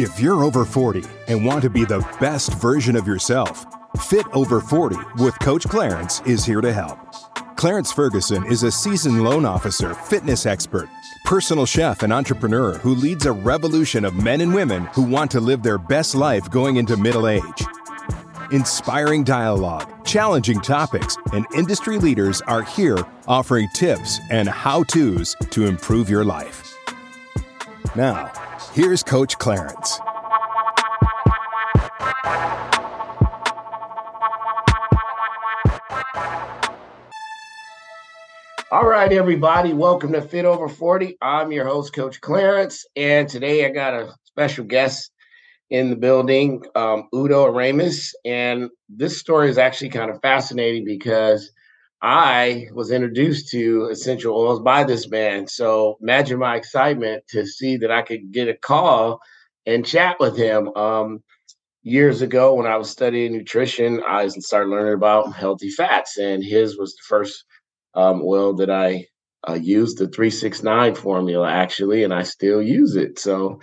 If you're over 40 and want to be the best version of yourself, Fit Over 40 with Coach Clarence is here to help. Clarence Ferguson is a seasoned loan officer, fitness expert, personal chef, and entrepreneur who leads a revolution of men and women who want to live their best life going into middle age. Inspiring dialogue, challenging topics, and industry leaders are here offering tips and how to's to improve your life. Now, here's Coach Clarence. All right, everybody, welcome to Fit Over 40. I'm your host, Coach Clarence, and today I got a special guest in the building, um, Udo Erasmus. And this story is actually kind of fascinating because I was introduced to essential oils by this man. So imagine my excitement to see that I could get a call and chat with him. Um, years ago, when I was studying nutrition, I started learning about healthy fats, and his was the first um, oil that I uh, used, the 369 formula, actually, and I still use it. So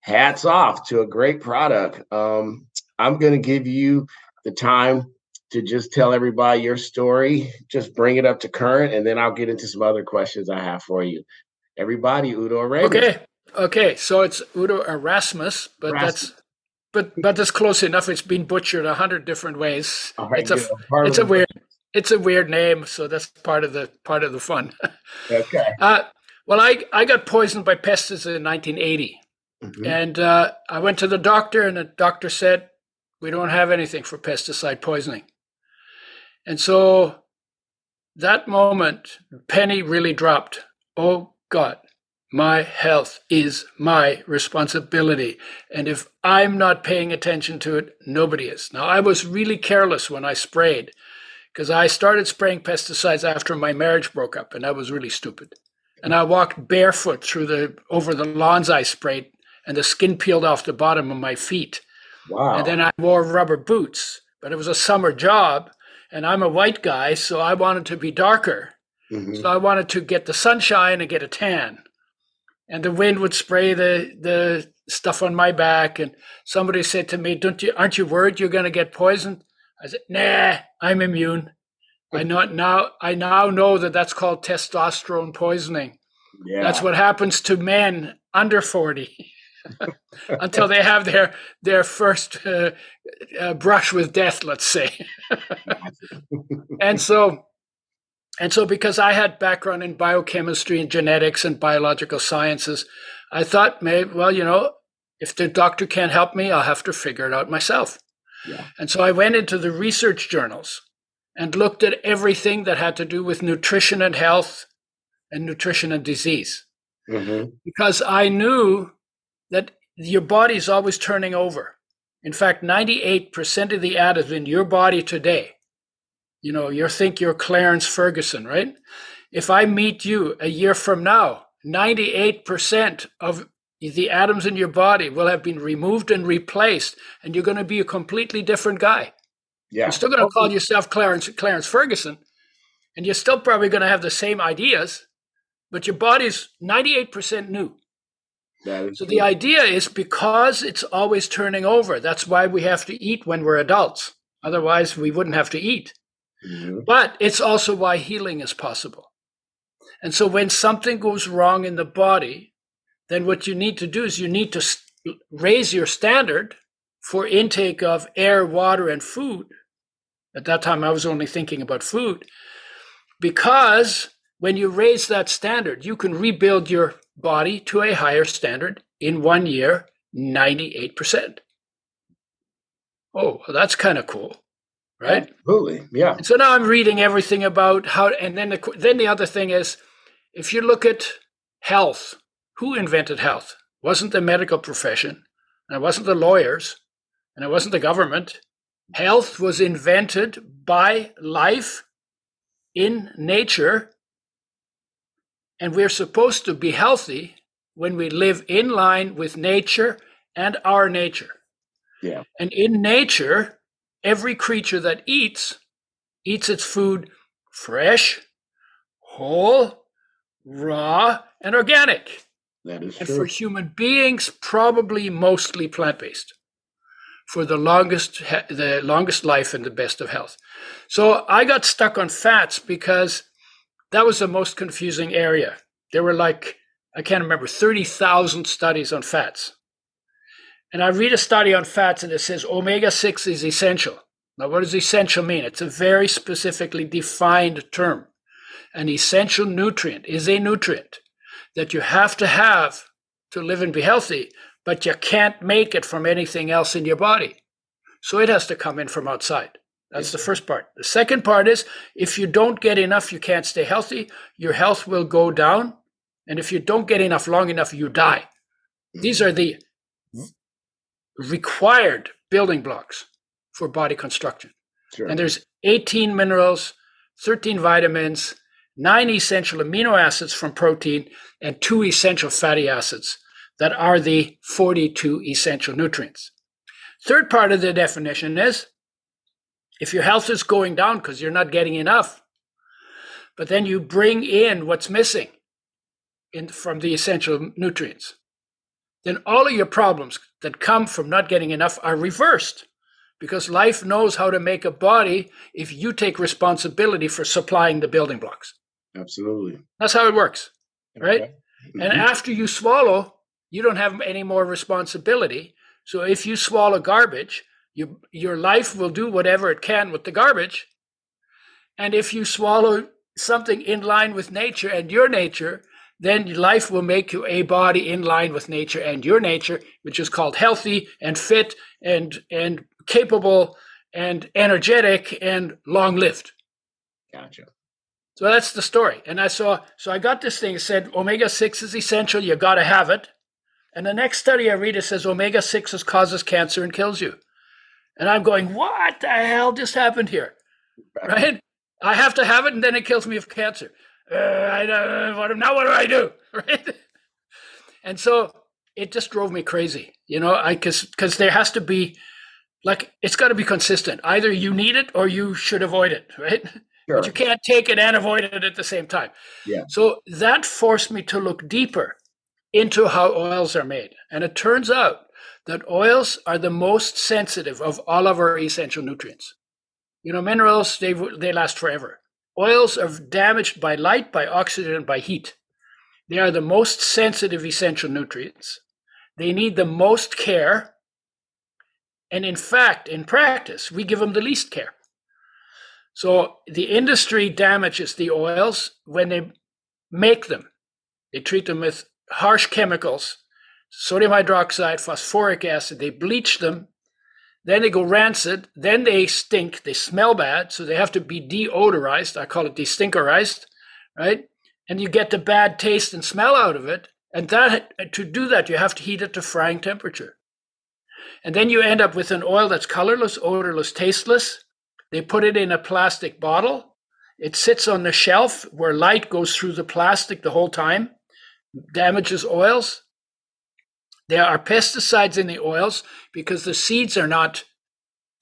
hats off to a great product. Um, I'm going to give you the time to just tell everybody your story, just bring it up to current, and then I'll get into some other questions I have for you. Everybody, Udo Erasmus. Okay. Okay. So it's Udo Erasmus, but Erasmus. that's but but that's close enough. It's been butchered a hundred different ways. Right, it's a. It's a weird it's a weird name, so that's part of the part of the fun. Okay. Uh, well, I I got poisoned by pesticides in 1980, Mhm. and uh, I went to the doctor, and the doctor said we don't have anything for pesticide poisoning. And so that moment, penny really dropped. Oh God, my health is my responsibility. And if I'm not paying attention to it, nobody is. Now, I was really careless when I sprayed because I started spraying pesticides after my marriage broke up, and that was really stupid. And I walked barefoot through the over the lawns I sprayed, and the skin peeled off the bottom of my feet. Wow. And then I wore rubber boots, but it was a summer job, and I'm a white guy, so I wanted to be darker. Mhm. So I wanted to get the sunshine and get a tan. And the wind would spray the the stuff on my back. And somebody said to me, "Don't you? Aren't you worried you're going to get poisoned?" I said, "Nah, I'm immune." I know now. I now know that that's called testosterone poisoning. yeah. That's what happens to men under forty until they have their their first uh, uh, brush with death. Let's say. and so and so because i had background in biochemistry and genetics and biological sciences i thought maybe well you know if the doctor can't help me i'll have to figure it out myself Yeah. and so i went into the research journals and looked at everything that had to do with nutrition and health and nutrition and disease Mhm. because I knew that your body is always turning over. In fact, 98% of the atoms in your body today, you know, you think you're Clarence Ferguson, right? If I meet you a year from now, 98% of the atoms in your body will have been removed and replaced, and you're going to be a completely different guy. Yeah. You're still going to call yourself Clarence Clarence Ferguson, and you're still probably going to have the same ideas, but your body's 98% new. So the idea is because it's always turning over. That's why we have to eat when we're adults. Otherwise, we wouldn't have to eat. Mhm. But it's also why healing is possible. And so when something goes wrong in the body, then what you need to do is you need to raise your standard for intake of air, water, and food. At that time, I was only thinking about food. Because when you raise that standard, you can rebuild your body to a higher standard in one year, 98%. Oh, well, that's kind of cool, right? Absolutely. Yeah. And so now I'm reading everything about how, and then the, then the other thing is, if you look at health, who invented health? wasn't the medical profession, and it wasn't the lawyers, and it wasn't the government. Health was invented by life in nature, and we're supposed to be healthy when we live in line with nature and our nature. Yeah. And in nature, every creature that eats eats its food fresh, whole, raw, and organic. That is and true. for human beings, probably mostly plant based for the longest the longest life and the best of health. So I got stuck on fats because that was the most confusing area. There were like I can't remember 30,000 studies on fats. And I read a study on fats and it says omega 6 is essential. Now, what does essential mean? It's a very specifically defined term. An essential nutrient is a nutrient that you have to have to live and be healthy, but you can't make it from anything else in your body. So it has to come in from outside. That's the first part. The second part is if you don't get enough, you can't stay healthy. Your health will go down. And if you don't get enough long enough, you die. These are the required building blocks for body construction. Sure. And there's 18 minerals, 13 vitamins, nine essential amino acids from protein, and two essential fatty acids that are the 42 essential nutrients. Third part of the definition is if your health is going down because you're not getting enough, but then you bring in what's missing in, from the essential nutrients, then all of your problems that come from not getting enough are reversed because life knows how to make a body if you take responsibility for supplying the building blocks. Absolutely. That's how it works, right? Okay. And Mhm. after you swallow, you don't have any more responsibility. So if you swallow garbage, you, your life will do whatever it can with the garbage. And if you swallow something in line with nature and your nature, then life will make you a body in line with nature and your nature, which is called healthy and fit and and capable and energetic and long lived. Gotcha. So that's the story. And I saw, so I got this thing. It said omega 6 is essential. You got to have it. And the next study I read, it says omega 6 causes cancer and kills you. And I'm going, what the hell just happened here? Right? I have to have it and then it kills me of cancer. Uh, I don't, what, now what do I do? Right? And so it just drove me crazy, you know, I because because there has to be like it's got to be consistent. Either you need it or you should avoid it, right? Sure. But you can't take it and avoid it at the same time. Yeah. So that forced me to look deeper into how oils are made. And it turns out that oils are the most sensitive of all of our essential nutrients. You know, minerals, they, they last forever. Oils are damaged by light, by oxygen, by heat. They are the most sensitive essential nutrients. They need the most care. And in fact, in practice, we give them the least care. So the industry damages the oils when they make them. They treat them with harsh chemicals, sodium hydroxide, phosphoric acid. They bleach them. Then they go rancid. Then they stink. They smell bad. So they have to be deodorized. I call it destinkerized, right? And you get the bad taste and smell out of it. And that to do that, you have to heat it to frying temperature. And then you end up with an oil that's colorless, odorless, tasteless. They put it in a plastic bottle. It sits on the shelf where light goes through the plastic the whole time, damages oils. There are pesticides in the oils because the seeds are not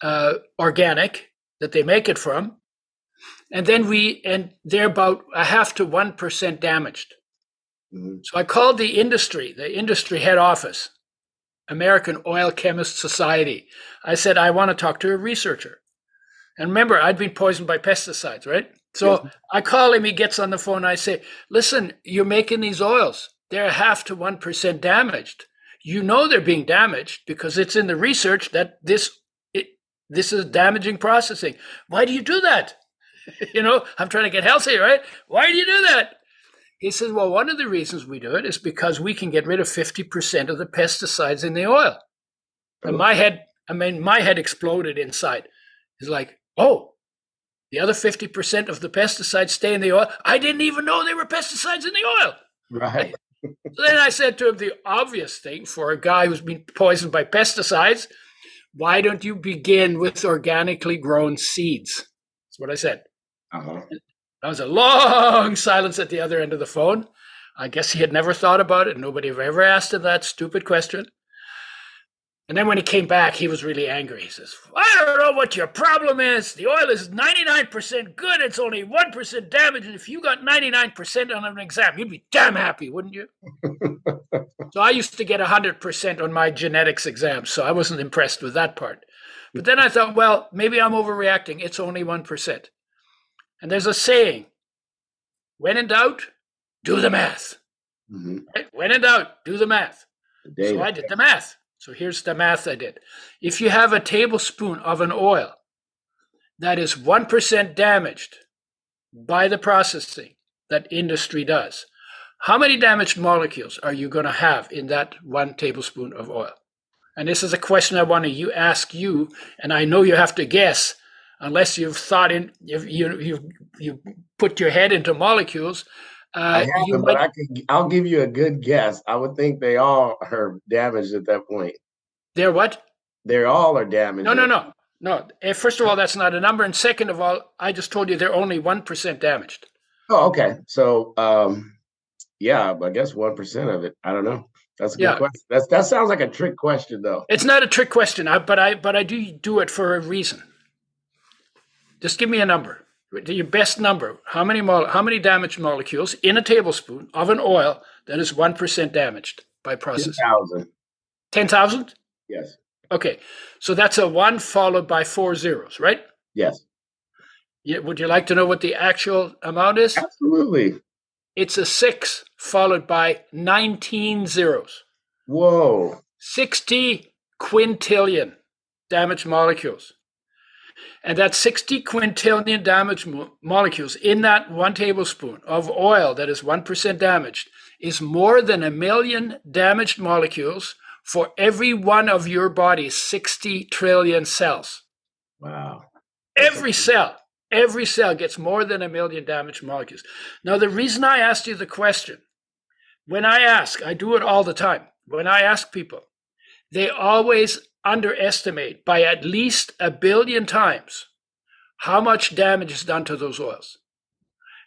uh, organic that they make it from. And then we, and they're about a half to 1% damaged. Mhm. So I called the industry, the industry head office, American Oil Chemist Society. I said, I want to talk to a researcher. And remember, I'd been poisoned by pesticides, right? So Yes. I call him, he gets on the phone, I say, listen, you're making these oils. They're half to 1% damaged. You know they're being damaged because it's in the research that this it, this is damaging processing. Why do you do that? you know, I'm trying to get healthy, right? Why do you do that? He says, well, one of the reasons we do it is because we can get rid of 50% of the pesticides in the oil. And my oh. head, I mean, my head exploded inside. he's like, oh, the other 50% of the pesticides stay in the oil. I didn't even know there were pesticides in the oil. Right. So then I said to him the obvious thing for a guy who's been poisoned by pesticides why don't you begin with organically grown seeds? That's what I said. Uh-huh. That was a long silence at the other end of the phone. I guess he had never thought about it. Nobody had ever asked him that stupid question. And then when he came back, he was really angry. He says, I don't know what your problem is. The oil is 99% good. It's only 1% damage. And if you got 99% on an exam, you'd be damn happy, wouldn't you? so I used to get 100% on my genetics exams. So I wasn't impressed with that part. But then I thought, well, maybe I'm overreacting. It's only 1%. And there's a saying when in doubt, do the math. Mm-hmm. Right? When in doubt, do the math. So I did the math. So here's the math I did. If you have a tablespoon of an oil that is 1% damaged by the processing that industry does, how many damaged molecules are you going to have in that one tablespoon of oil? And this is a question I want to you ask you, and I know you have to guess unless you've thought in you you you put your head into molecules. Uh, I haven't, but I can. I'll give you a good guess. I would think they all are damaged at that point. They're what? They're all are damaged. No, no, no, no. Eh, first of all, that's not a number, and second of all, I just told you they're only one percent damaged. Oh, okay. So, um, yeah, I guess one percent of it. I don't know. That's a good yeah. question. That's that sounds like a trick question, though. It's not a trick question, I, but I but I do do it for a reason. Just give me a number your best number. How many mo- how many damaged molecules in a tablespoon of an oil that is one percent damaged by processing? Ten thousand. Ten thousand. Yes. Okay, so that's a one followed by four zeros, right? Yes. Yeah, would you like to know what the actual amount is? Absolutely. It's a six followed by 19 zeros. Whoa. 60 quintillion damaged molecules. And that 60 quintillion damaged mo- molecules in that one tablespoon of oil that is 1% damaged is more than a million damaged molecules for every one of your body's 60 trillion cells. Wow. Every cell, every cell gets more than a million damaged molecules. Now, the reason I asked you the question, when I ask, I do it all the time. When I ask people, they always underestimate by at least a billion times how much damage is done to those oils.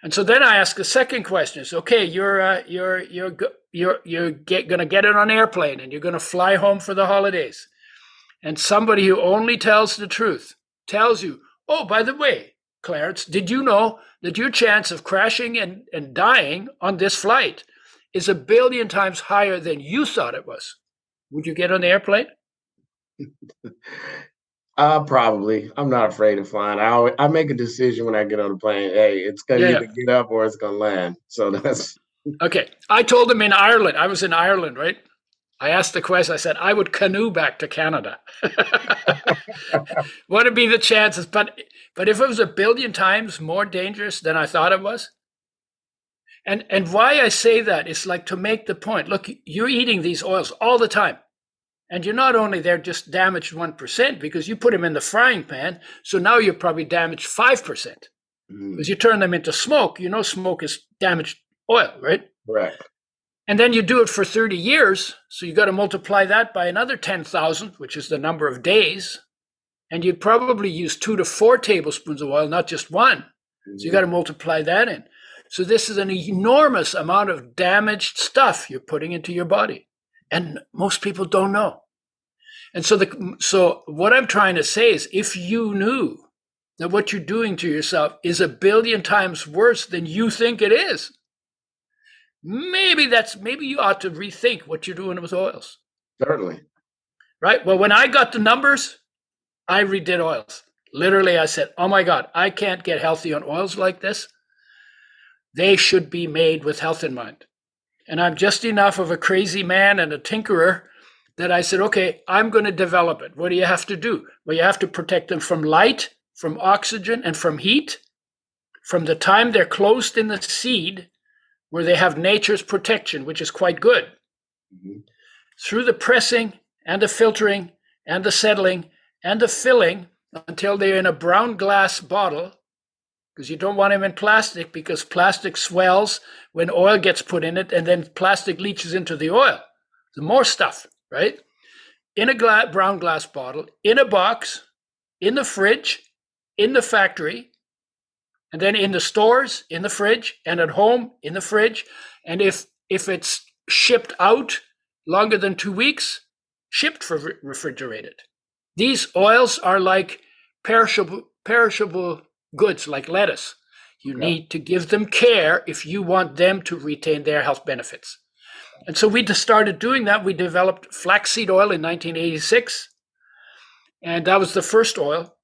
And so then I ask a second question: Is okay, you're uh, you're you're you're you're get, gonna get it on an airplane and you're gonna fly home for the holidays, and somebody who only tells the truth tells you, "Oh, by the way, Clarence, did you know that your chance of crashing and, and dying on this flight is a billion times higher than you thought it was?" Would you get on the airplane? Uh, probably. I'm not afraid of flying. I always, I make a decision when I get on the plane. Hey, it's gonna yeah. either get up or it's gonna land. So that's okay. I told him in Ireland. I was in Ireland, right? I asked the question. I said I would canoe back to Canada. what would be the chances? But but if it was a billion times more dangerous than I thought it was, and and why I say that is like to make the point. Look, you're eating these oils all the time. And you're not only there just damaged 1% because you put them in the frying pan. So now you're probably damaged 5%. Mm. Because you turn them into smoke. You know, smoke is damaged oil, right? Right. And then you do it for 30 years. So you got to multiply that by another 10,000, which is the number of days. And you'd probably use two to four tablespoons of oil, not just one. Mm. So you got to multiply that in. So this is an enormous amount of damaged stuff you're putting into your body and most people don't know. And so the so what I'm trying to say is if you knew that what you're doing to yourself is a billion times worse than you think it is, maybe that's maybe you ought to rethink what you're doing with oils. Certainly. Right? Well, when I got the numbers, I redid oils. Literally, I said, Oh my God, I can't get healthy on oils like this. They should be made with health in mind. And I'm just enough of a crazy man and a tinkerer that I said, okay, I'm going to develop it. What do you have to do? Well, you have to protect them from light, from oxygen, and from heat. From the time they're closed in the seed, where they have nature's protection, which is quite good, mm-hmm. through the pressing and the filtering and the settling and the filling until they're in a brown glass bottle because you don't want them in plastic because plastic swells when oil gets put in it and then plastic leaches into the oil. The more stuff, right? In a gla- brown glass bottle, in a box, in the fridge, in the factory, and then in the stores, in the fridge, and at home, in the fridge. And if if it's shipped out longer than two weeks, shipped for refrigerated. These oils are like perishable perishable goods like lettuce. You yeah. need to give them care if you want them to retain their health benefits. And so we just started doing that. We developed flaxseed oil in 1986, and that was the first oil.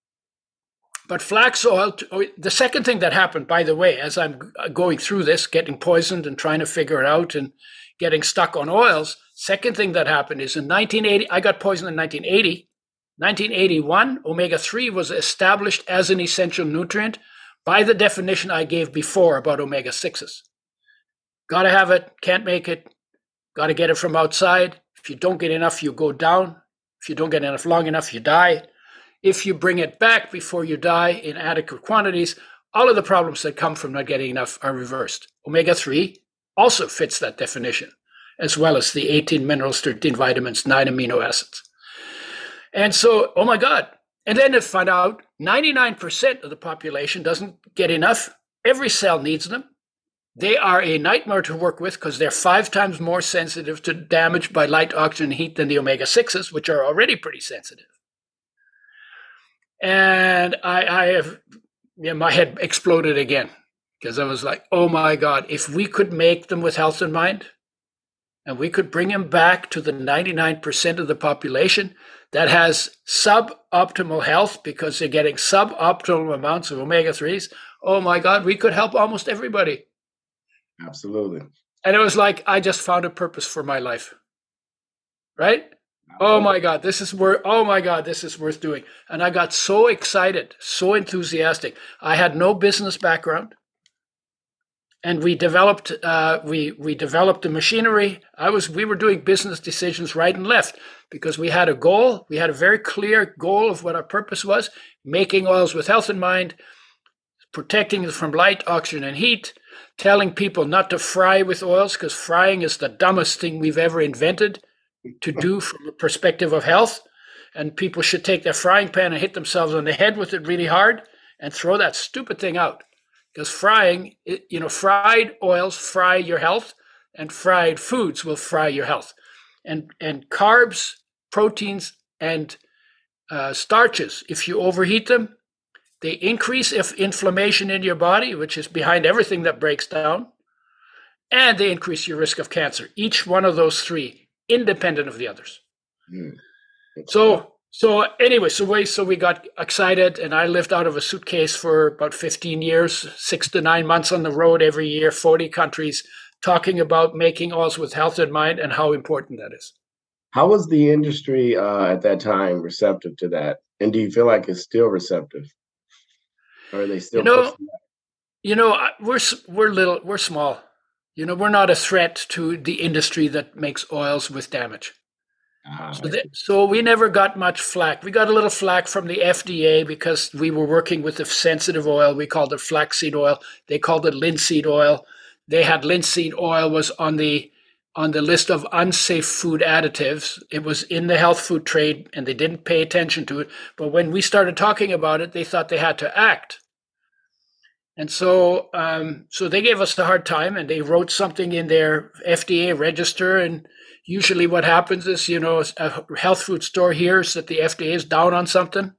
But flax oil, oh, the second thing that happened, by the way, as I'm uh, going through this, getting poisoned and trying to figure it out and getting stuck on oils, second thing that happened is in 1980, I got poisoned in 1980. 1981, omega 3 was established as an essential nutrient by the definition I gave before about omega 6s. Got to have it, can't make it, got to get it from outside. If you don't get enough, you go down. If you don't get enough long enough, you die. If you bring it back before you die in adequate quantities, all of the problems that come from not getting enough are reversed. Omega 3 also fits that definition, as well as the 18 minerals, 13 vitamins, 9 amino acids. And so, oh my God. And then to find out 99% of the population doesn't get enough. Every cell needs them. They are a nightmare to work with because they're five times more sensitive to damage by light, oxygen, heat than the omega 6s, which are already pretty sensitive. And I, I have, know, my head exploded again because I was like, oh my God, if we could make them with health in mind and we could bring them back to the 99% of the population that has suboptimal health because they're getting suboptimal amounts of omega 3s, oh my God, we could help almost everybody. Absolutely. And it was like I just found a purpose for my life. Right? Oh my God, this is worth oh my God, this is worth doing. And I got so excited, so enthusiastic. I had no business background. And we developed uh, we we developed the machinery. I was we were doing business decisions right and left because we had a goal. We had a very clear goal of what our purpose was: making oils with health in mind, protecting it from light, oxygen, and heat, telling people not to fry with oils because frying is the dumbest thing we've ever invented to do from a perspective of health. And people should take their frying pan and hit themselves on the head with it really hard and throw that stupid thing out. Because frying, you know, fried oils fry your health, and fried foods will fry your health. And and carbs, proteins, and uh, starches, if you overheat them, they increase if inflammation in your body, which is behind everything that breaks down, and they increase your risk of cancer. Each one of those three, independent of the others. Mm. So so anyway, so we so we got excited, and I lived out of a suitcase for about 15 years, six to nine months on the road every year, 40 countries, talking about making oils with health in mind and how important that is. How was the industry uh, at that time receptive to that, and do you feel like it's still receptive? Or are they still? You know, you know, we're we're little, we're small. You know, we're not a threat to the industry that makes oils with damage. Ah, so, the, so, we never got much flack. We got a little flack from the FDA because we were working with a sensitive oil. We called it flaxseed oil. They called it linseed oil. They had linseed oil was on the on the list of unsafe food additives. It was in the health food trade and they didn't pay attention to it. But when we started talking about it, they thought they had to act. And so, um, so they gave us a hard time, and they wrote something in their FDA register. And usually, what happens is, you know, a health food store hears that the FDA is down on something.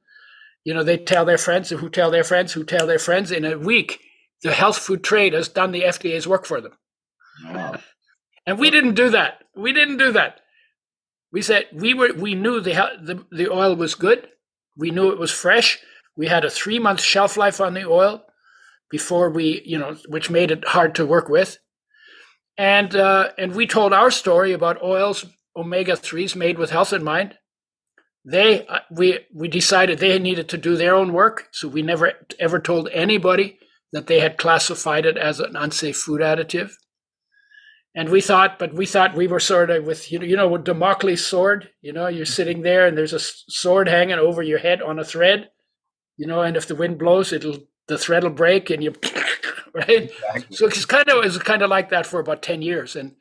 You know, they tell their friends, who tell their friends, who tell their friends. In a week, the health food trade has done the FDA's work for them. Wow. And we didn't do that. We didn't do that. We said we were. We knew the the, the oil was good. We knew it was fresh. We had a three month shelf life on the oil before we, you know, which made it hard to work with. And uh, and we told our story about oils, omega threes made with health in mind. They uh, we we decided they needed to do their own work, so we never ever told anybody that they had classified it as an unsafe food additive. And we thought, but we thought we were sort of with you know, you know, with Damocles sword. You know, you're sitting there and there's a sword hanging over your head on a thread. You know, and if the wind blows, it'll the thread will break and you right exactly. so it's kind of it's kind of like that for about 10 years and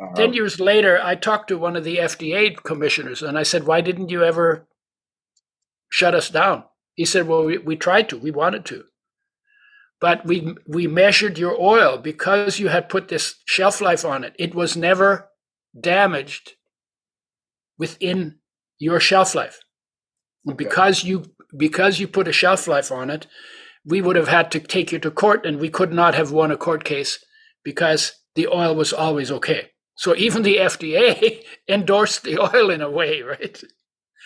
uh-huh. 10 years later i talked to one of the fda commissioners and i said why didn't you ever shut us down he said well we, we tried to we wanted to but we we measured your oil because you had put this shelf life on it it was never damaged within your shelf life. Okay. Because you because you put a shelf life on it, we would have had to take you to court and we could not have won a court case because the oil was always okay. So even the FDA endorsed the oil in a way, right?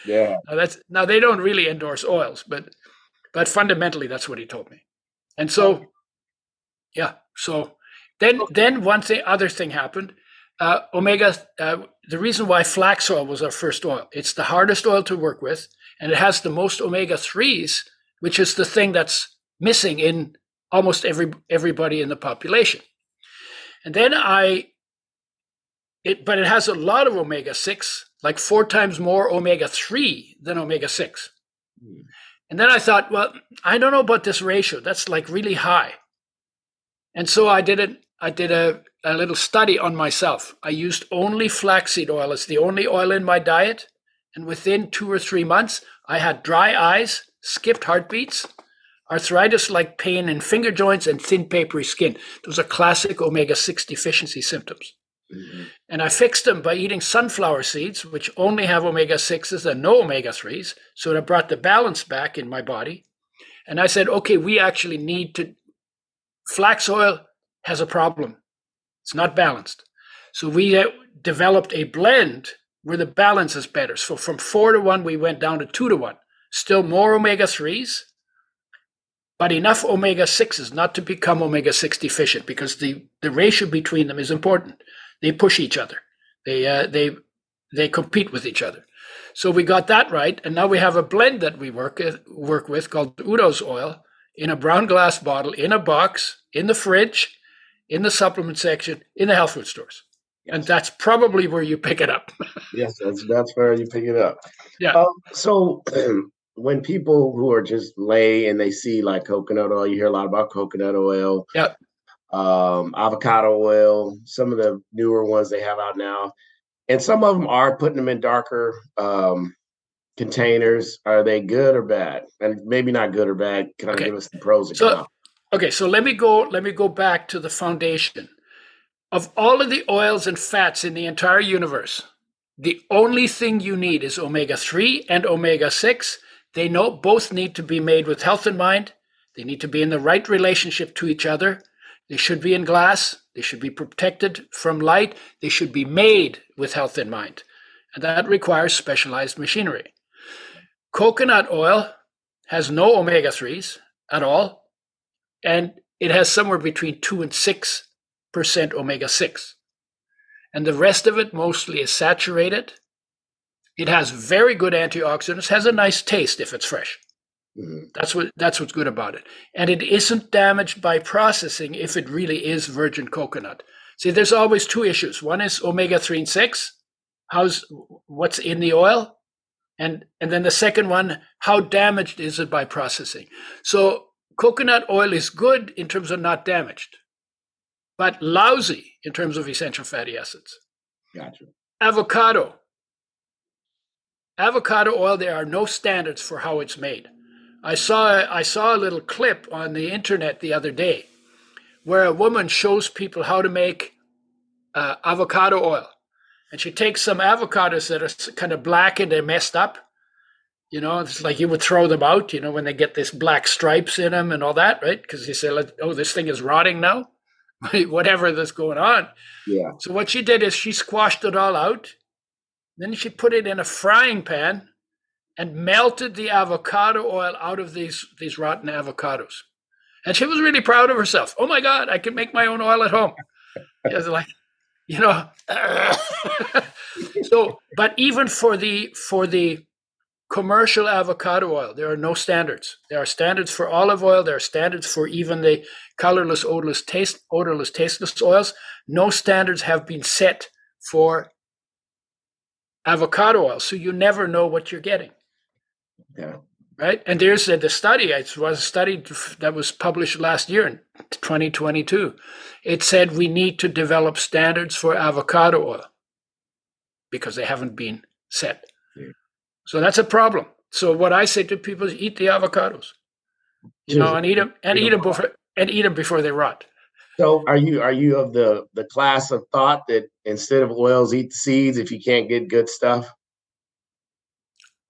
Yeah. Now that's now they don't really endorse oils, but but fundamentally that's what he told me. And so yeah, so then then one thing other thing happened. Uh, omega uh, the reason why flax oil was our first oil. It's the hardest oil to work with and it has the most omega 3s, which is the thing that's missing in almost every everybody in the population. And then I it but it has a lot of omega 6, like four times more omega 3 than omega 6. Mm. And then I thought, well, I don't know about this ratio. That's like really high. And so I did it I did a, a little study on myself. I used only flaxseed oil. It's the only oil in my diet. And within two or three months, I had dry eyes, skipped heartbeats, arthritis like pain in finger joints, and thin, papery skin. Those are classic omega 6 deficiency symptoms. Mm-hmm. And I fixed them by eating sunflower seeds, which only have omega 6s and no omega 3s. So it brought the balance back in my body. And I said, okay, we actually need to. Flax oil has a problem, it's not balanced. So we uh, developed a blend where the balance is better. So from four to one, we went down to two to one. Still more omega 3s, but enough omega 6s not to become omega 6 deficient because the, the ratio between them is important. They push each other, they, uh, they, they compete with each other. So we got that right. And now we have a blend that we work, work with called Udo's oil in a brown glass bottle, in a box, in the fridge, in the supplement section, in the health food stores. Yes. And that's probably where you pick it up. yes, that's that's where you pick it up. Yeah. Um, so when people who are just lay and they see like coconut oil, you hear a lot about coconut oil. Yeah. Um, avocado oil, some of the newer ones they have out now, and some of them are putting them in darker um, containers. Are they good or bad? And maybe not good or bad. Can okay. I give us the pros and so, cons? Okay, so let me go. Let me go back to the foundation of all of the oils and fats in the entire universe. The only thing you need is omega three and omega six. They know both need to be made with health in mind. They need to be in the right relationship to each other. They should be in glass. They should be protected from light. They should be made with health in mind. And that requires specialized machinery. Coconut oil has no omega 3s at all and it has somewhere between 2 and 6% omega 6. And the rest of it mostly is saturated. It has very good antioxidants, has a nice taste if it's fresh. Mm-hmm. That's what that's what's good about it. And it isn't damaged by processing if it really is virgin coconut. See, there's always two issues. One is omega 3 and 6. How's what's in the oil? And and then the second one, how damaged is it by processing? So coconut oil is good in terms of not damaged, but lousy in terms of essential fatty acids. Gotcha. Avocado. Avocado oil, there are no standards for how it's made. I saw I saw a little clip on the internet the other day where a woman shows people how to make uh, avocado oil. And she takes some avocados that are kind of black and they're messed up, you know, it's like you would throw them out, you know, when they get this black stripes in them and all that, right? Because you say, oh, this thing is rotting now, whatever that's going on. Yeah. So what she did is she squashed it all out. Then she put it in a frying pan and melted the avocado oil out of these, these rotten avocados. And she was really proud of herself. Oh my God, I can make my own oil at home. She was like, you know. so, but even for the for the commercial avocado oil. There are no standards. There are standards for olive oil. There are standards for even the colorless, odorless, taste, odorless, tasteless oils. No standards have been set for avocado oil, so you never know what you're getting. Yeah. Right. And there's a, the study. It was a study that was published last year in 2022. It said we need to develop standards for avocado oil because they haven't been set. So that's a problem. So what I say to people is eat the avocados, you know, and eat them and eat them before and eat them before they rot. So are you are you of the the class of thought that instead of oils, eat the seeds if you can't get good stuff?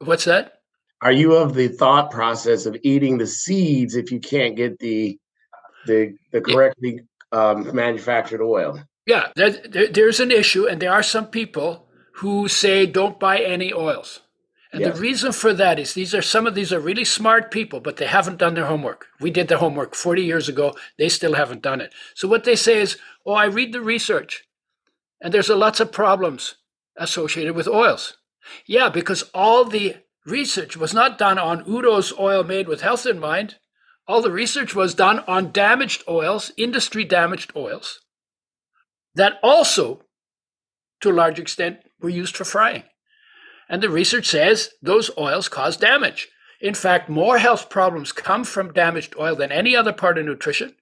What's that? Are you of the thought process of eating the seeds if you can't get the the the correctly um, manufactured oil? Yeah, there, there's an issue, and there are some people who say don't buy any oils. And yes. the reason for that is these are some of these are really smart people, but they haven't done their homework. We did the homework 40 years ago. They still haven't done it. So what they say is, oh, I read the research, and there's a lots of problems associated with oils. Yeah, because all the research was not done on Udo's oil made with health in mind. All the research was done on damaged oils, industry damaged oils, that also, to a large extent, were used for frying. And the research says those oils cause damage. In fact, more health problems come from damaged oil than any other part of nutrition.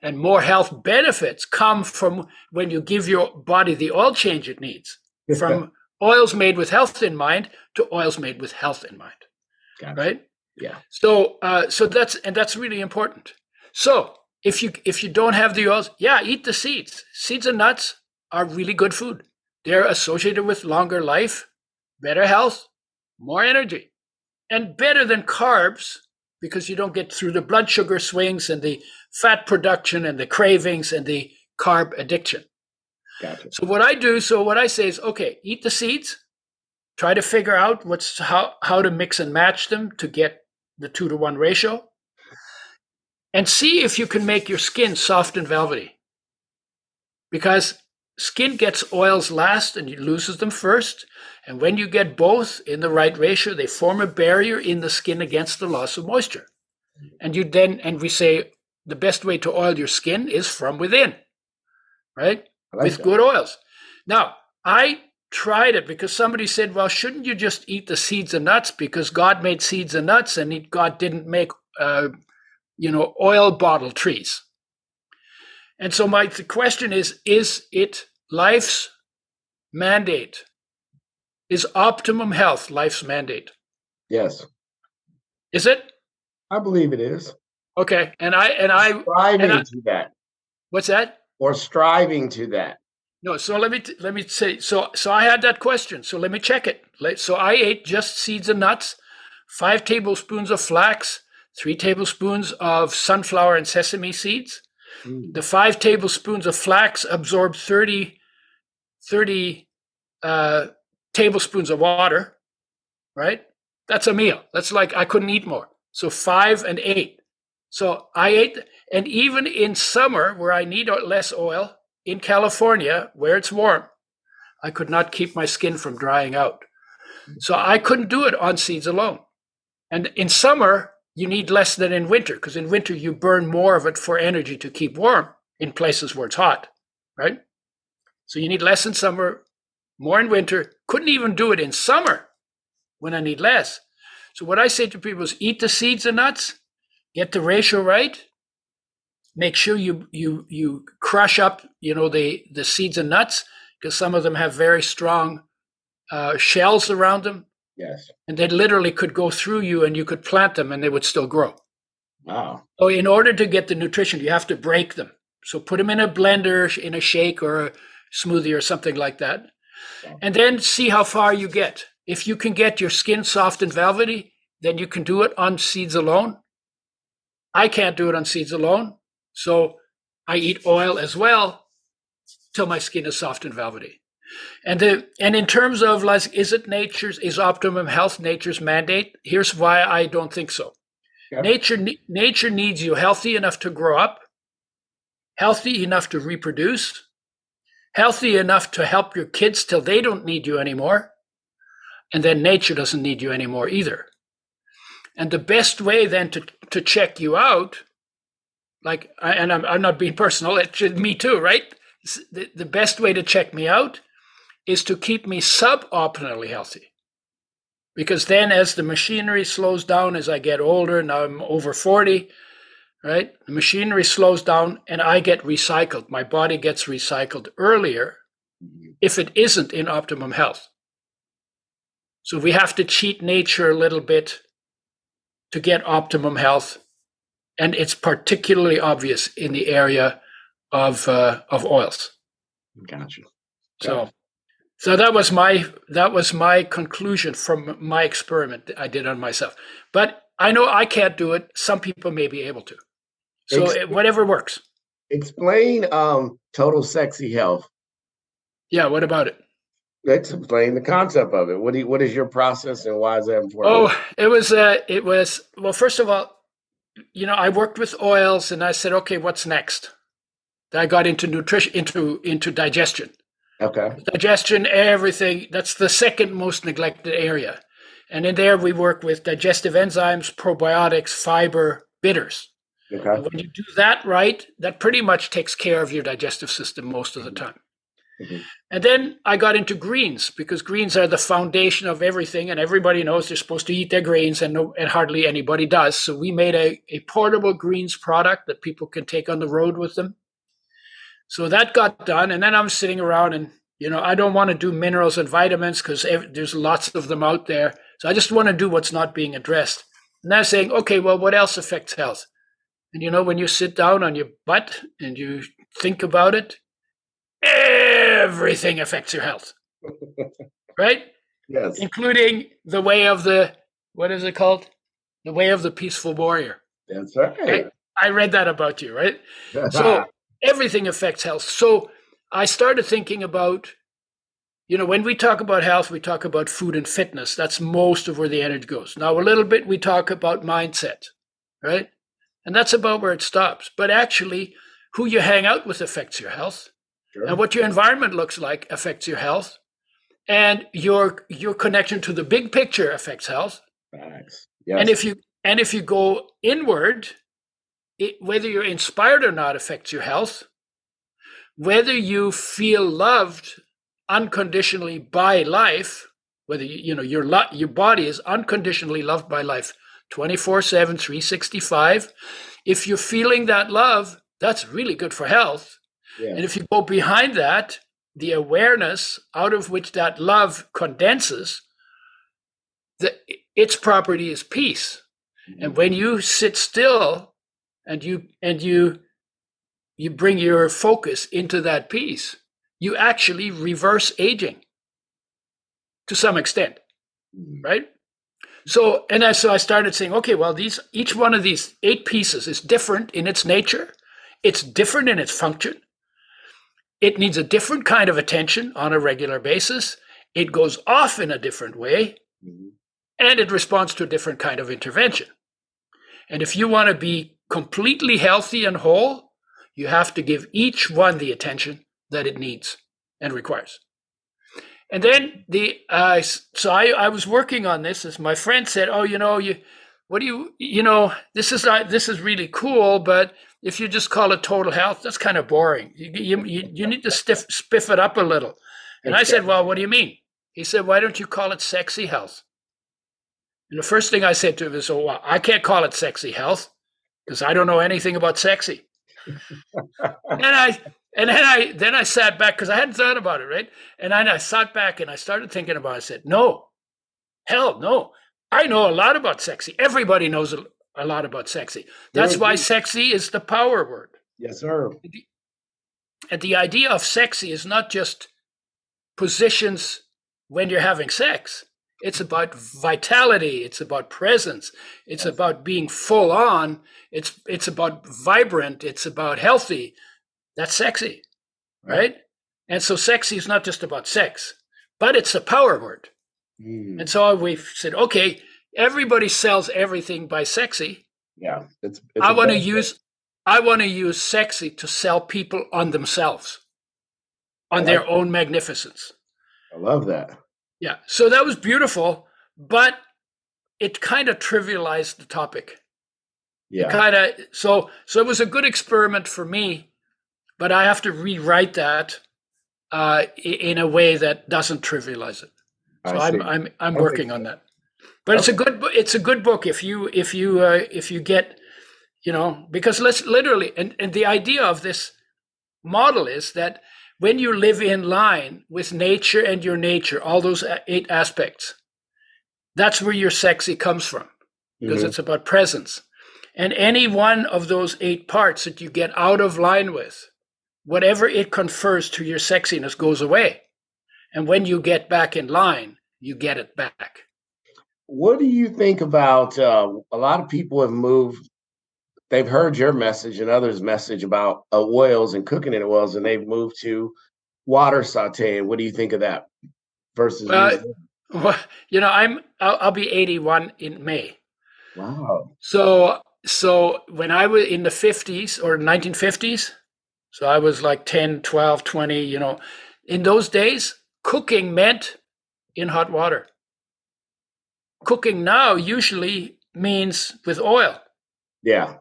And more health benefits come from when you give your body the oil change it needs from oils made with health in mind to oils made with health in mind. Gotcha. Right? Yeah. So, uh, so that's and that's really important. So, if you if you don't have the oils, yeah, eat the seeds. Seeds and nuts are really good food. They're associated with longer life, better health, more energy, and better than carbs because you don't get through the blood sugar swings and the fat production and the cravings and the carb addiction. Gotcha. So what I do, so what I say is, okay, eat the seeds, try to figure out what's how how to mix and match them to get the two to one ratio, and see if you can make your skin soft and velvety. Because skin gets oils last and it loses them first. And when you get both in the right ratio, they form a barrier in the skin against the loss of moisture. And you then, and we say the best way to oil your skin is from within, right? Like With that. good oils. Now, I tried it because somebody said, well, shouldn't you just eat the seeds and nuts because God made seeds and nuts and God didn't make, uh, you know, oil bottle trees. And so my question is, is it life's mandate? Is optimum health life's mandate? Yes. Is it? I believe it is. Okay. And I and I striving and I, to that. What's that? Or striving to that. No, so let me let me say so so I had that question. So let me check it. So I ate just seeds and nuts, 5 tablespoons of flax, 3 tablespoons of sunflower and sesame seeds. Mm. The 5 tablespoons of flax absorbed 30 30 uh, tablespoons of water, right? That's a meal. That's like I couldn't eat more. So five and eight. So I ate, and even in summer where I need less oil, in California where it's warm, I could not keep my skin from drying out. Mm-hmm. So I couldn't do it on seeds alone. And in summer, you need less than in winter because in winter you burn more of it for energy to keep warm in places where it's hot, right? So you need less in summer, more in winter. Couldn't even do it in summer when I need less. So what I say to people is eat the seeds and nuts, get the ratio right. Make sure you you you crush up, you know, the the seeds and nuts because some of them have very strong uh, shells around them. Yes. And they literally could go through you and you could plant them and they would still grow. Wow. So in order to get the nutrition, you have to break them. So put them in a blender, in a shake or a smoothie or something like that. And then see how far you get. If you can get your skin soft and velvety, then you can do it on seeds alone. I can't do it on seeds alone. So I eat oil as well till my skin is soft and velvety. And the and in terms of like, is it nature's is optimum health nature's mandate? Here's why I don't think so. Nature nature needs you healthy enough to grow up, healthy enough to reproduce, healthy enough to help your kids till they don't need you anymore. And then nature doesn't need you anymore either. And the best way then to, to check you out, like, and I'm, I'm not being personal, it's me too, right? The, the best way to check me out is to keep me suboptimally healthy. Because then, as the machinery slows down as I get older, now I'm over 40, right? The machinery slows down and I get recycled. My body gets recycled earlier if it isn't in optimum health. So we have to cheat nature a little bit to get optimum health. And it's particularly obvious in the area of uh, of oils. Gotcha. So So that was my that was my conclusion from my experiment I did on myself. But I know I can't do it. Some people may be able to. So Ex- whatever works. Explain um, total sexy health. Yeah, what about it? Let's explain the concept of it. What do you, what is your process and why is that important? Oh, it was uh, it was well. First of all, you know, I worked with oils, and I said, okay, what's next? I got into nutrition, into into digestion. Okay. Digestion, everything. That's the second most neglected area, and in there we work with digestive enzymes, probiotics, fiber, bitters. Okay. And when you do that right, that pretty much takes care of your digestive system most of the time. Mm-hmm. And then I got into greens because greens are the foundation of everything, and everybody knows they're supposed to eat their greens, and no, and hardly anybody does. So we made a, a portable greens product that people can take on the road with them. So that got done, and then I'm sitting around, and you know I don't want to do minerals and vitamins because there's lots of them out there. So I just want to do what's not being addressed. And I'm saying, okay, well, what else affects health? And you know, when you sit down on your butt and you think about it, everything affects your health, right? Yes. Including the way of the, what is it called? The way of the peaceful warrior. That's right. I, I read that about you, right? so everything affects health. So I started thinking about, you know, when we talk about health, we talk about food and fitness. That's most of where the energy goes. Now, a little bit, we talk about mindset, right? And that's about where it stops. But actually, who you hang out with affects your health. Sure. And what your environment looks like affects your health. And your your connection to the big picture affects health. Yes. And if you and if you go inward, it, whether you're inspired or not affects your health. Whether you feel loved unconditionally by life, whether you, you know your your body is unconditionally loved by life 24/7 365. If you're feeling that love, that's really good for health yeah. And if you go behind that, the awareness out of which that love condenses, the, its property is peace. Mm-hmm. And when you sit still and you and you you bring your focus into that peace, you actually reverse aging to some extent. Mm-hmm. Right? So and I, so I started saying, okay, well, these each one of these eight pieces is different in its nature, it's different in its function, it needs a different kind of attention on a regular basis. It goes off in a different way, mm-hmm. and it responds to a different kind of intervention. And if you want to be completely healthy and whole, you have to give each one the attention that it needs and requires. And then the uh, so I, I was working on this as my friend said, "Oh, you know, you what do you you know this is not this is really cool, but if you just call it total health, that's kind of boring. You, you, you, need to stiff, spiff it up a little. And I said, Well, what do you mean? He said, Why don't you call it sexy health? And the first thing I said to him is, Oh, well, I can't call it sexy health because I don't know anything about sexy. and I and then I then I sat back because I hadn't thought about it, right? And then I sat back and I started thinking about it. I said, No, hell no. I know a lot about sexy. Everybody knows a lot about sexy. That's why sexy is the power word. Yes, sir. And the idea of sexy is not just positions when you're having sex. It's about vitality. It's about presence. It's yes. about being full on. It's it's about vibrant. It's about healthy. That's sexy, right? right? And so sexy is not just about sex, but it's a power word. Mm. And so we've said, okay, everybody sells everything by sexy. Yeah, it's. it's I want to use. I want to use sexy to sell people on themselves, on like their that. own magnificence. I love that. Yeah, so that was beautiful, but it kind of trivialized the topic. Yeah, kind of. So, so it was a good experiment for me, but I have to rewrite that uh, in a way that doesn't trivialize it. So I'm I'm I'm okay. working on that. But okay. it's a good it's a good book if you if you uh, if you get you know because let's literally and, and the idea of this model is that when you live in line with nature and your nature all those eight aspects that's where your sexy comes from because mm-hmm. it's about presence and any one of those eight parts that you get out of line with whatever it confers to your sexiness goes away And when you get back in line, you get it back. What do you think about uh, a lot of people have moved? They've heard your message and others' message about uh, oils and cooking in oils, and they've moved to water sauteing. What do you think of that versus? Uh, well, you know, I'm I'll, I'll be 81 in May. Wow. So so when I was in the 50s or 1950s, so I was like 10, 12, 20, you know, in those days, cooking meant in hot water. Cooking now usually means with oil. Yeah.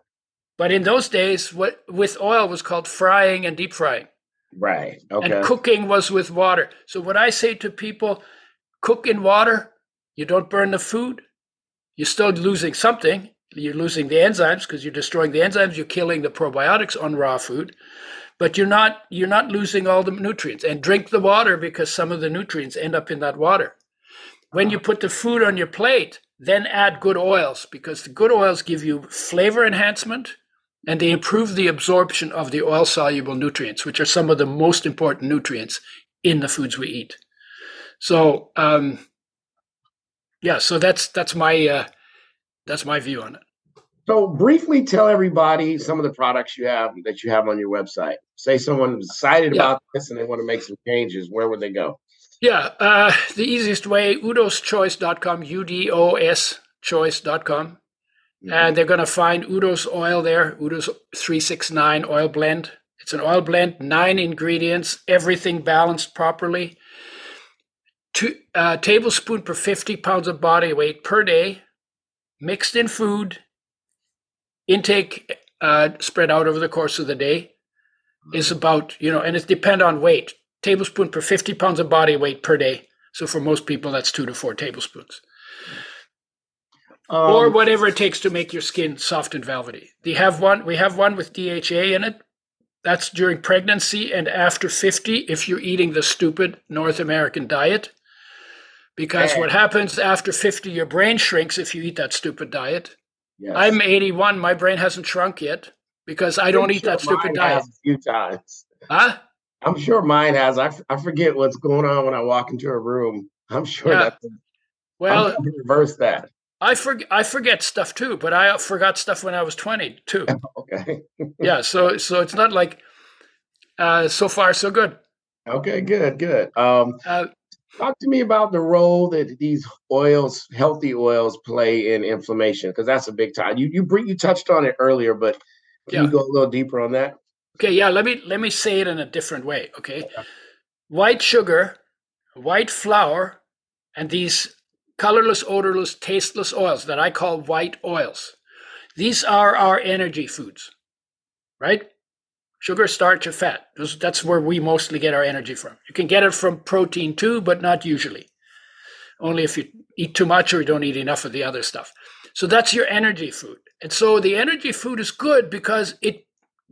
But in those days, what with oil was called frying and deep frying. Right. Okay. And cooking was with water. So what I say to people, cook in water, you don't burn the food, you're still losing something. You're losing the enzymes because you're destroying the enzymes, you're killing the probiotics on raw food but you're not you're not losing all the nutrients. And drink the water because some of the nutrients end up in that water. When you put the food on your plate then add good oils because the good oils give you flavor enhancement and they improve the absorption of the oil soluble nutrients which are some of the most important nutrients in the foods we eat. So um yeah so that's that's my uh that's my view on it so, briefly tell everybody some of the products you have that you have on your website. Say someone's excited yeah. about this and they want to make some changes. Where would they go? Yeah, uh, the easiest way, udoschoice.com, U-D-O-S choice.com. Mm-hmm. And they're going to find Udo's oil there, Udo's 369 oil blend. It's an oil blend, nine ingredients, everything balanced properly. Two uh, tablespoon per 50 pounds of body weight per day, mixed in food, intake uh, spread out over the course of the day is about you know and it depend on weight. Tablespoon per 50 pounds of body weight per day. So for most people that's two to four tablespoons. Um, or whatever it takes to make your skin soft and velvety. They have one we have one with dha in it. That's during pregnancy and after 50 if you're eating the stupid north american diet. Because what happens after 50 your brain shrinks if you eat that stupid diet Yes. I'm 81. My brain hasn't shrunk yet because I don't eat sure that stupid diet. a few times. Huh? I'm sure mine has. I, I forget what's going on when I walk into a room. I'm sure yeah. that. Well, reverse that. I forget. I forget stuff too, but I forgot stuff when I was 20 too. okay. yeah. So so it's not like. Uh, so far, so good. Okay. Good. Good. Um. Uh, Talk to me about the role that these oils, healthy oils, play in inflammation, because that's a big time. You you bring, you touched on it earlier, but can yeah. you go a little deeper on that? Okay, yeah. Let me let me say it in a different way. Okay, white sugar, white flour, and these colorless, odorless, tasteless oils that I call white oils. These are our energy foods, right? Sugar, starch, or fat. That's where we mostly get our energy from. You can get it from protein too, but not usually. Only if you eat too much or you don't eat enough of the other stuff. So that's your energy food. And so the energy food is good because it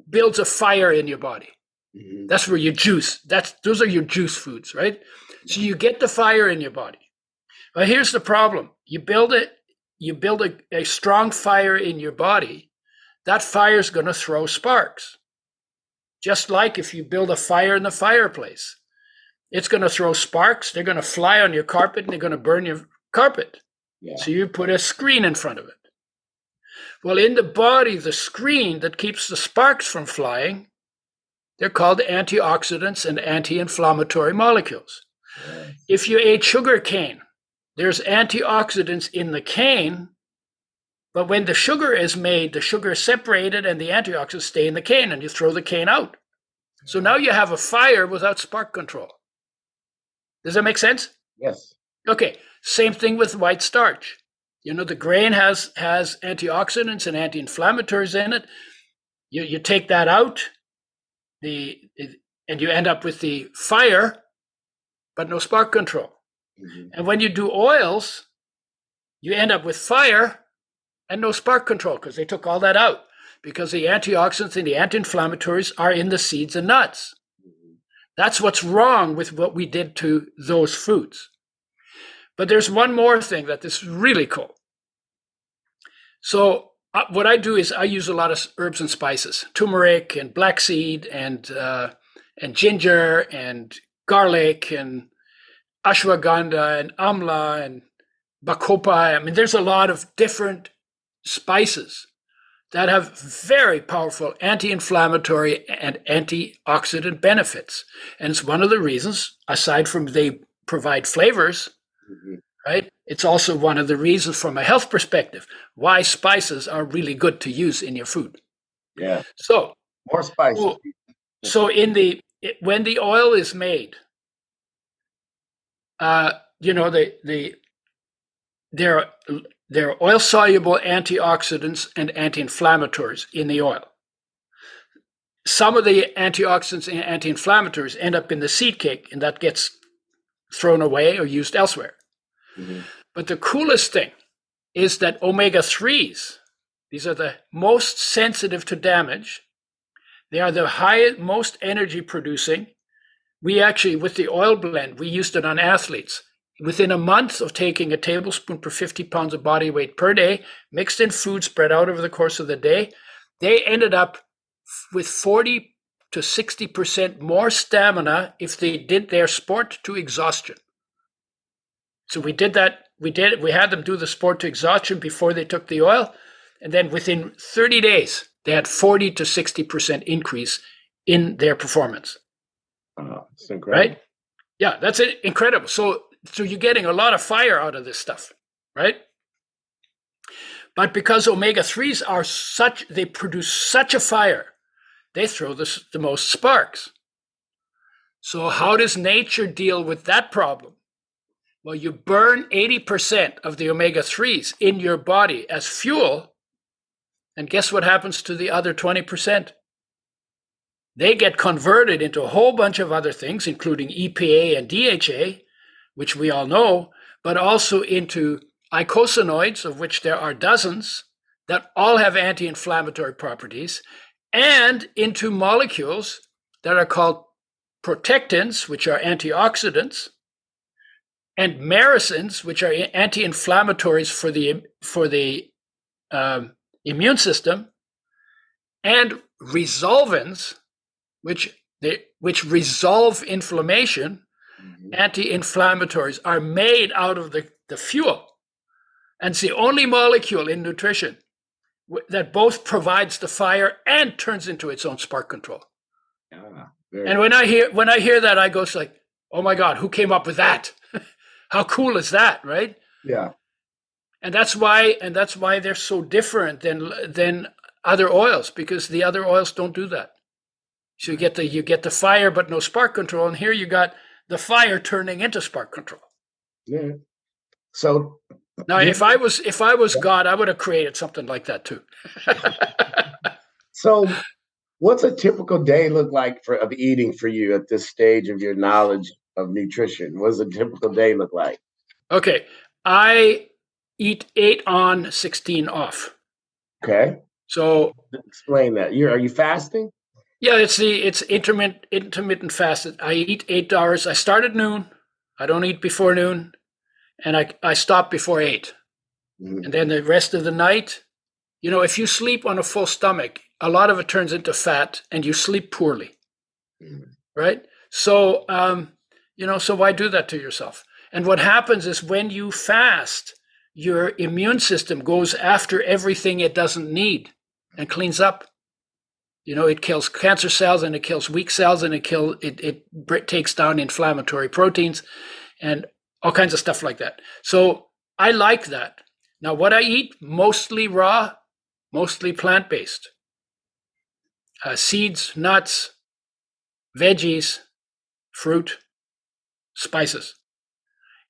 builds a fire in your body. Mm-hmm. That's where your juice, that's those are your juice foods, right? So you get the fire in your body. But here's the problem. You build it, you build a, a strong fire in your body, that fire is going to throw sparks. Just like if you build a fire in the fireplace, it's going to throw sparks. They're going to fly on your carpet and they're going to burn your carpet. Yeah. So you put a screen in front of it. Well, in the body, the screen that keeps the sparks from flying, they're called antioxidants and anti inflammatory molecules. If you ate sugar cane, there's antioxidants in the cane but when the sugar is made, the sugar is separated and the antioxidants stay in the cane and you throw the cane out. So now you have a fire without spark control. Does that make sense? Yes. Okay. Same thing with white starch. You know, the grain has has antioxidants and anti-inflammatories in it. You you take that out, the and you end up with the fire, but no spark control. Mm-hmm. And when you do oils, you end up with fire, and no spark control because they took all that out because the antioxidants and the anti-inflammatories are in the seeds and nuts. That's what's wrong with what we did to those foods. But there's one more thing that is really cool. So uh, what I do is I use a lot of herbs and spices, turmeric and black seed and uh, and ginger and garlic and ashwagandha and amla and bacopa. I mean, there's a lot of different spices that have very powerful anti-inflammatory and antioxidant benefits. And it's one of the reasons, aside from they provide flavors, mm-hmm. right? It's also one of the reasons from a health perspective why spices are really good to use in your food. Yeah. So more spices. So, so in the when the oil is made, uh, you know the the there there are oil soluble antioxidants and anti-inflammatories in the oil. Some of the antioxidants and anti-inflammatories end up in the seed cake, and that gets thrown away or used elsewhere. Mm-hmm. But the coolest thing is that omega 3s, these are the most sensitive to damage. They are the highest, most energy producing. We actually, with the oil blend, we used it on athletes. Within a month of taking a tablespoon per 50 pounds of body weight per day, mixed in food spread out over the course of the day, they ended up with 40 to 60% more stamina if they did their sport to exhaustion. So we did that. We did. We had them do the sport to exhaustion before they took the oil, and then within 30 days, they had 40 to 60 percent increase in their performance. Oh, that's incredible. Right? Yeah, that's incredible. So, so you're getting a lot of fire out of this stuff, right? But because omega 3s are such, they produce such a fire, they throw the, the most sparks. So, how does nature deal with that problem? Well, you burn 80% of the omega 3s in your body as fuel. And guess what happens to the other 20%? They get converted into a whole bunch of other things, including EPA and DHA, which we all know, but also into eicosanoids, of which there are dozens, that all have anti inflammatory properties, and into molecules that are called protectins, which are antioxidants, and maresins, which are anti-inflammatories for the for the um, immune system, and resolvins, which they which resolve inflammation, mm-hmm. anti-inflammatories are made out of the, the fuel. And it's the only molecule in nutrition that both provides the fire and turns into its own spark control. Ah, and when I hear when I hear that, I go like, "Oh my God, who came up with that?" How cool is that, right? Yeah. And that's why and that's why they're so different than than other oils because the other oils don't do that. So you get the you get the fire but no spark control and here you got the fire turning into spark control. Yeah. So now if I was if I was God, I would have created something like that too. so what's a typical day look like for of eating for you at this stage of your knowledge of nutrition? What does a typical day look like? Okay. I eat eight on, 16 off. Okay. So explain that. You are you fasting? Yeah, it's the it's intermittent intermittent fasting. I eat eight hours. I start at noon. I don't eat before noon, and I I stop before 8 mm-hmm. And then the rest of the night, you know, if you sleep on a full stomach, a lot of it turns into fat, and you sleep poorly, mm-hmm. right? So um, you know, so why do that to yourself? And what happens is when you fast, your immune system goes after everything it doesn't need and cleans up. You know, it kills cancer cells and it kills weak cells and it kill it it takes down inflammatory proteins and all kinds of stuff like that. So I like that. Now, what I eat mostly raw, mostly plant based. Uh, seeds, nuts, veggies, fruit, spices.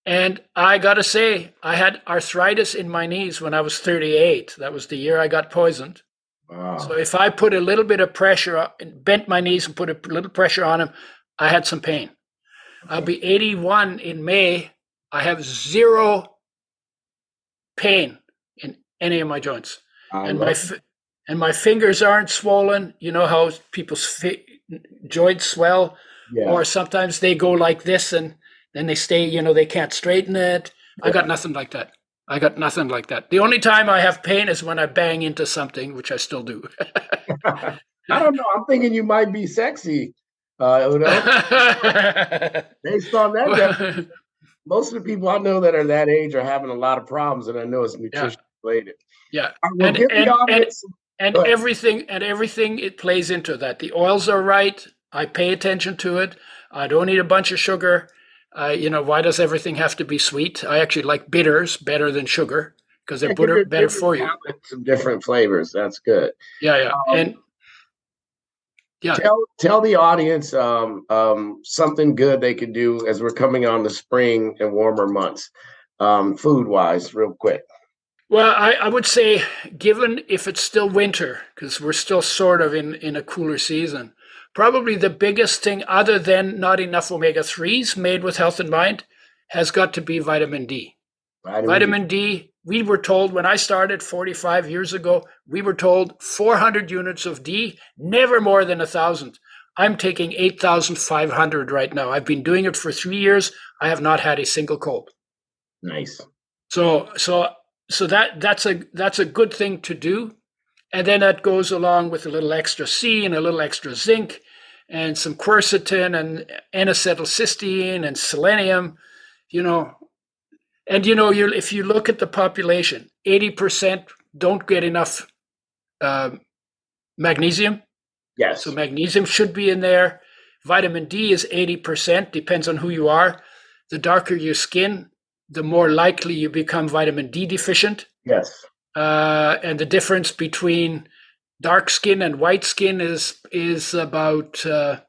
And I got to say, I had arthritis in my knees when I was 38. That was the year I got poisoned. Wow. So if I put a little bit of pressure, and bent my knees and put a little pressure on them, I had some pain. Okay. I'll be 81 in May. I have zero pain in any of my joints, I and my it. and my fingers aren't swollen. You know how people's fi- joints swell yeah. or sometimes they go like this and then they stay, you know, they can't straighten it. Yeah. I got nothing like that. I got nothing like that. The only time I have pain is when I bang into something, which I still do. I don't know. I'm thinking you might be sexy, uh, Udo. Based on that. most of the people I know that are that age are having a lot of problems, and I know it's nutrition yeah. related. Yeah, and, and, and, and everything and everything it plays into that. The oils are right. I pay attention to it. I don't eat a bunch of sugar. Uh, you know, why does everything have to be sweet? I actually like bitters better than sugar because they're yeah, better, better for you. Some different flavors. That's good. Yeah, yeah, um, and yeah. Tell tell the audience um, um, something good they could do as we're coming on the spring and warmer months, um, food wise, real quick. Well, I, I would say, given if it's still winter, because we're still sort of in, in a cooler season, probably the biggest thing, other than not enough omega 3s made with health in mind, has got to be vitamin D. Vitamin, vitamin D. D. we were told when I started 45 years ago, we were told 400 units of D, never more than a thousand. I'm taking 8,500 right now. I've been doing it for three years. I have not had a single cold. Nice. So, so so that that's a that's a good thing to do and then that goes along with a little extra c and a little extra zinc and some quercetin and n-acetylcysteine and selenium you know. And you know you if you look at the population 80% don't get enough uh, magnesium. Yes. So magnesium should be in there. Vitamin d is 80% depends on who you are. The darker your skin the more likely you become vitamin D deficient. Yes. Uh, and the difference between dark skin and white skin is is about uh,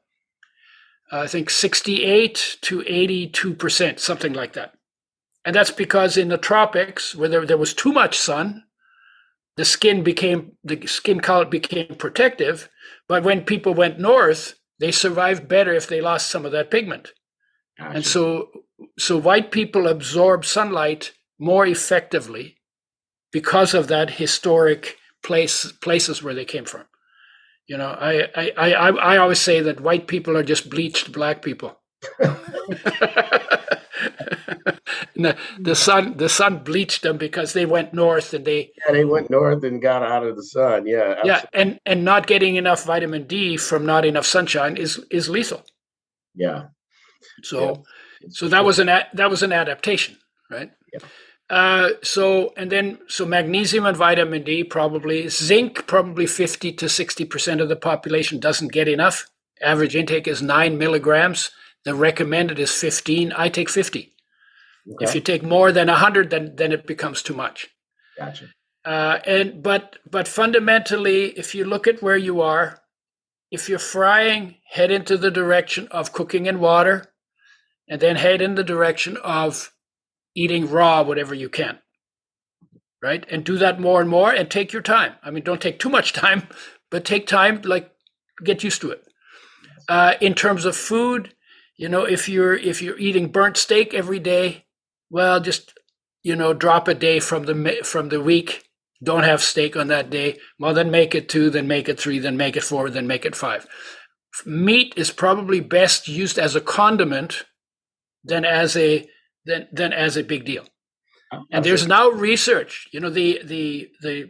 I think 68 to 82 percent, something like that. And that's because in the tropics, where there, there was too much sun, the skin became the skin color became protective. But when people went north, they survived better if they lost some of that pigment. Gotcha. And so so white people absorb sunlight more effectively because of that historic place places where they came from. You know, I I I, I always say that white people are just bleached black people. the, the sun the sun bleached them because they went north and they yeah they went north and got out of the sun yeah absolutely. yeah and and not getting enough vitamin D from not enough sunshine is is lethal yeah so yeah so that was an that was an adaptation, right? Yeah. Uh, so and then so magnesium and vitamin D probably zinc probably fifty to sixty percent of the population doesn't get enough. Average intake is nine milligrams. The recommended is fifteen. I take fifty. Okay. If you take more than hundred, then then it becomes too much. Gotcha. Uh, and but but fundamentally, if you look at where you are, if you're frying, head into the direction of cooking in water and then head in the direction of eating raw whatever you can right? And do that more and more and take your time. I mean don't take too much time but take time like get used to it. Uh, in terms of food you know if you're if you're eating burnt steak every day well just you know drop a day from the from the week. Don't have steak on that day. Well then make it two then make it three then make it four then make it five. Meat is probably best used as a condiment than as a than than as a big deal. Oh, and there's now research. You know the the the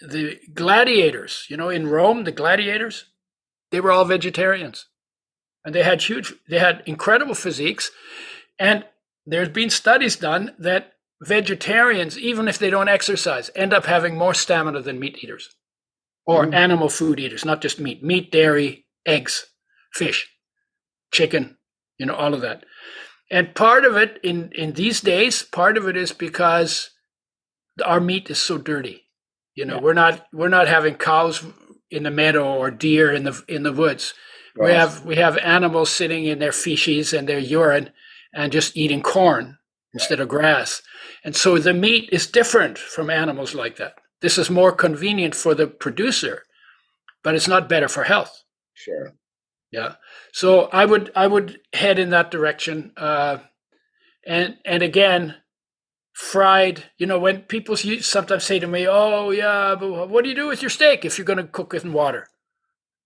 the gladiators. You know in Rome, the gladiators, they were all vegetarians, and they had huge. They had incredible physiques, and there's been studies done that vegetarians, even if they don't exercise, end up having more stamina than meat eaters or mm. animal food eaters, not just meat, meat, dairy, eggs, fish, chicken, you know, all of that. And part of it in, in these days, part of it is because our meat is so dirty. You know, yeah. we're not we're not having cows in the meadow or deer in the in the woods. Right. We have we have animals sitting in their feces and their urine and just eating corn instead of grass. And so the meat is different from animals like that. This is more convenient for the producer, but it's not better for health. Sure. Yeah. So I would I would head in that direction. Uh, and and again, fried. You know, when people sometimes say to me, "Oh yeah, but what do you do with your steak if you're going to cook it in water?"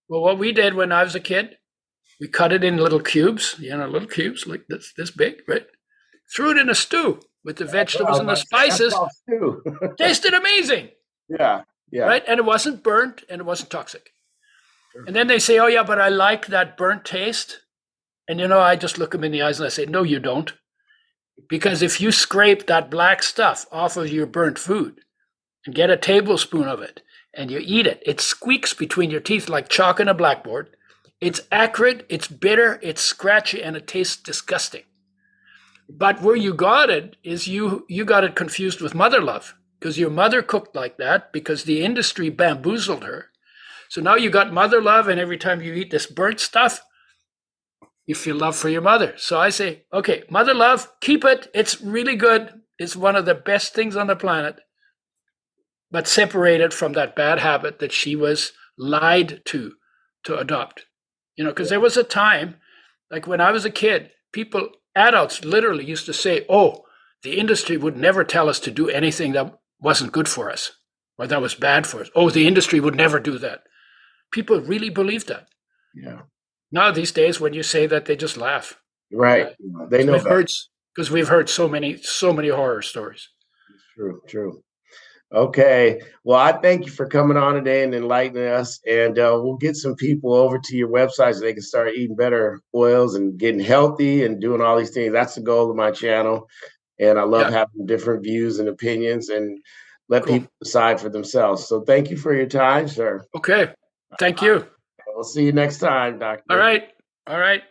Well, what we did when I was a kid, we cut it in little cubes. You know, little cubes like this this big, right? Threw it in a stew with the vegetables and the spices. Tasted amazing. Yeah, yeah. Right, and it wasn't burnt and it wasn't toxic. And then they say, "Oh yeah, but I like that burnt taste." And you know, I just look them in the eyes and I say, "No, you don't. Because if you scrape that black stuff off of your burnt food and get a tablespoon of it and you eat it, it squeaks between your teeth like chalk on a blackboard. It's acrid, it's bitter, it's scratchy, and it tastes disgusting. But where you got it is you you got it confused with mother love because your mother cooked like that because the industry bamboozled her. So now you got mother love, and every time you eat this burnt stuff, you feel love for your mother. So I say, okay, mother love, keep it. It's really good. It's one of the best things on the planet. But separate it from that bad habit that she was lied to to adopt. You know, because there was a time, like when I was a kid, people, adults literally used to say, oh, the industry would never tell us to do anything that wasn't good for us or that was bad for us. Oh, the industry would never do that. People really believed that. Yeah. Now these days, when you say that, they just laugh. Right. They know It hurts because we've heard so many, so many horror stories. True. True. Okay. Well, I thank you for coming on today and enlightening us. And uh, we'll get some people over to your website so they can start eating better oils and getting healthy and doing all these things. That's the goal of my channel. And I love Yeah. having different views and opinions and let Cool. people decide for themselves. So thank you for your time, sir. Okay. Thank you. We'll see you next time, Doctor. All right. All right.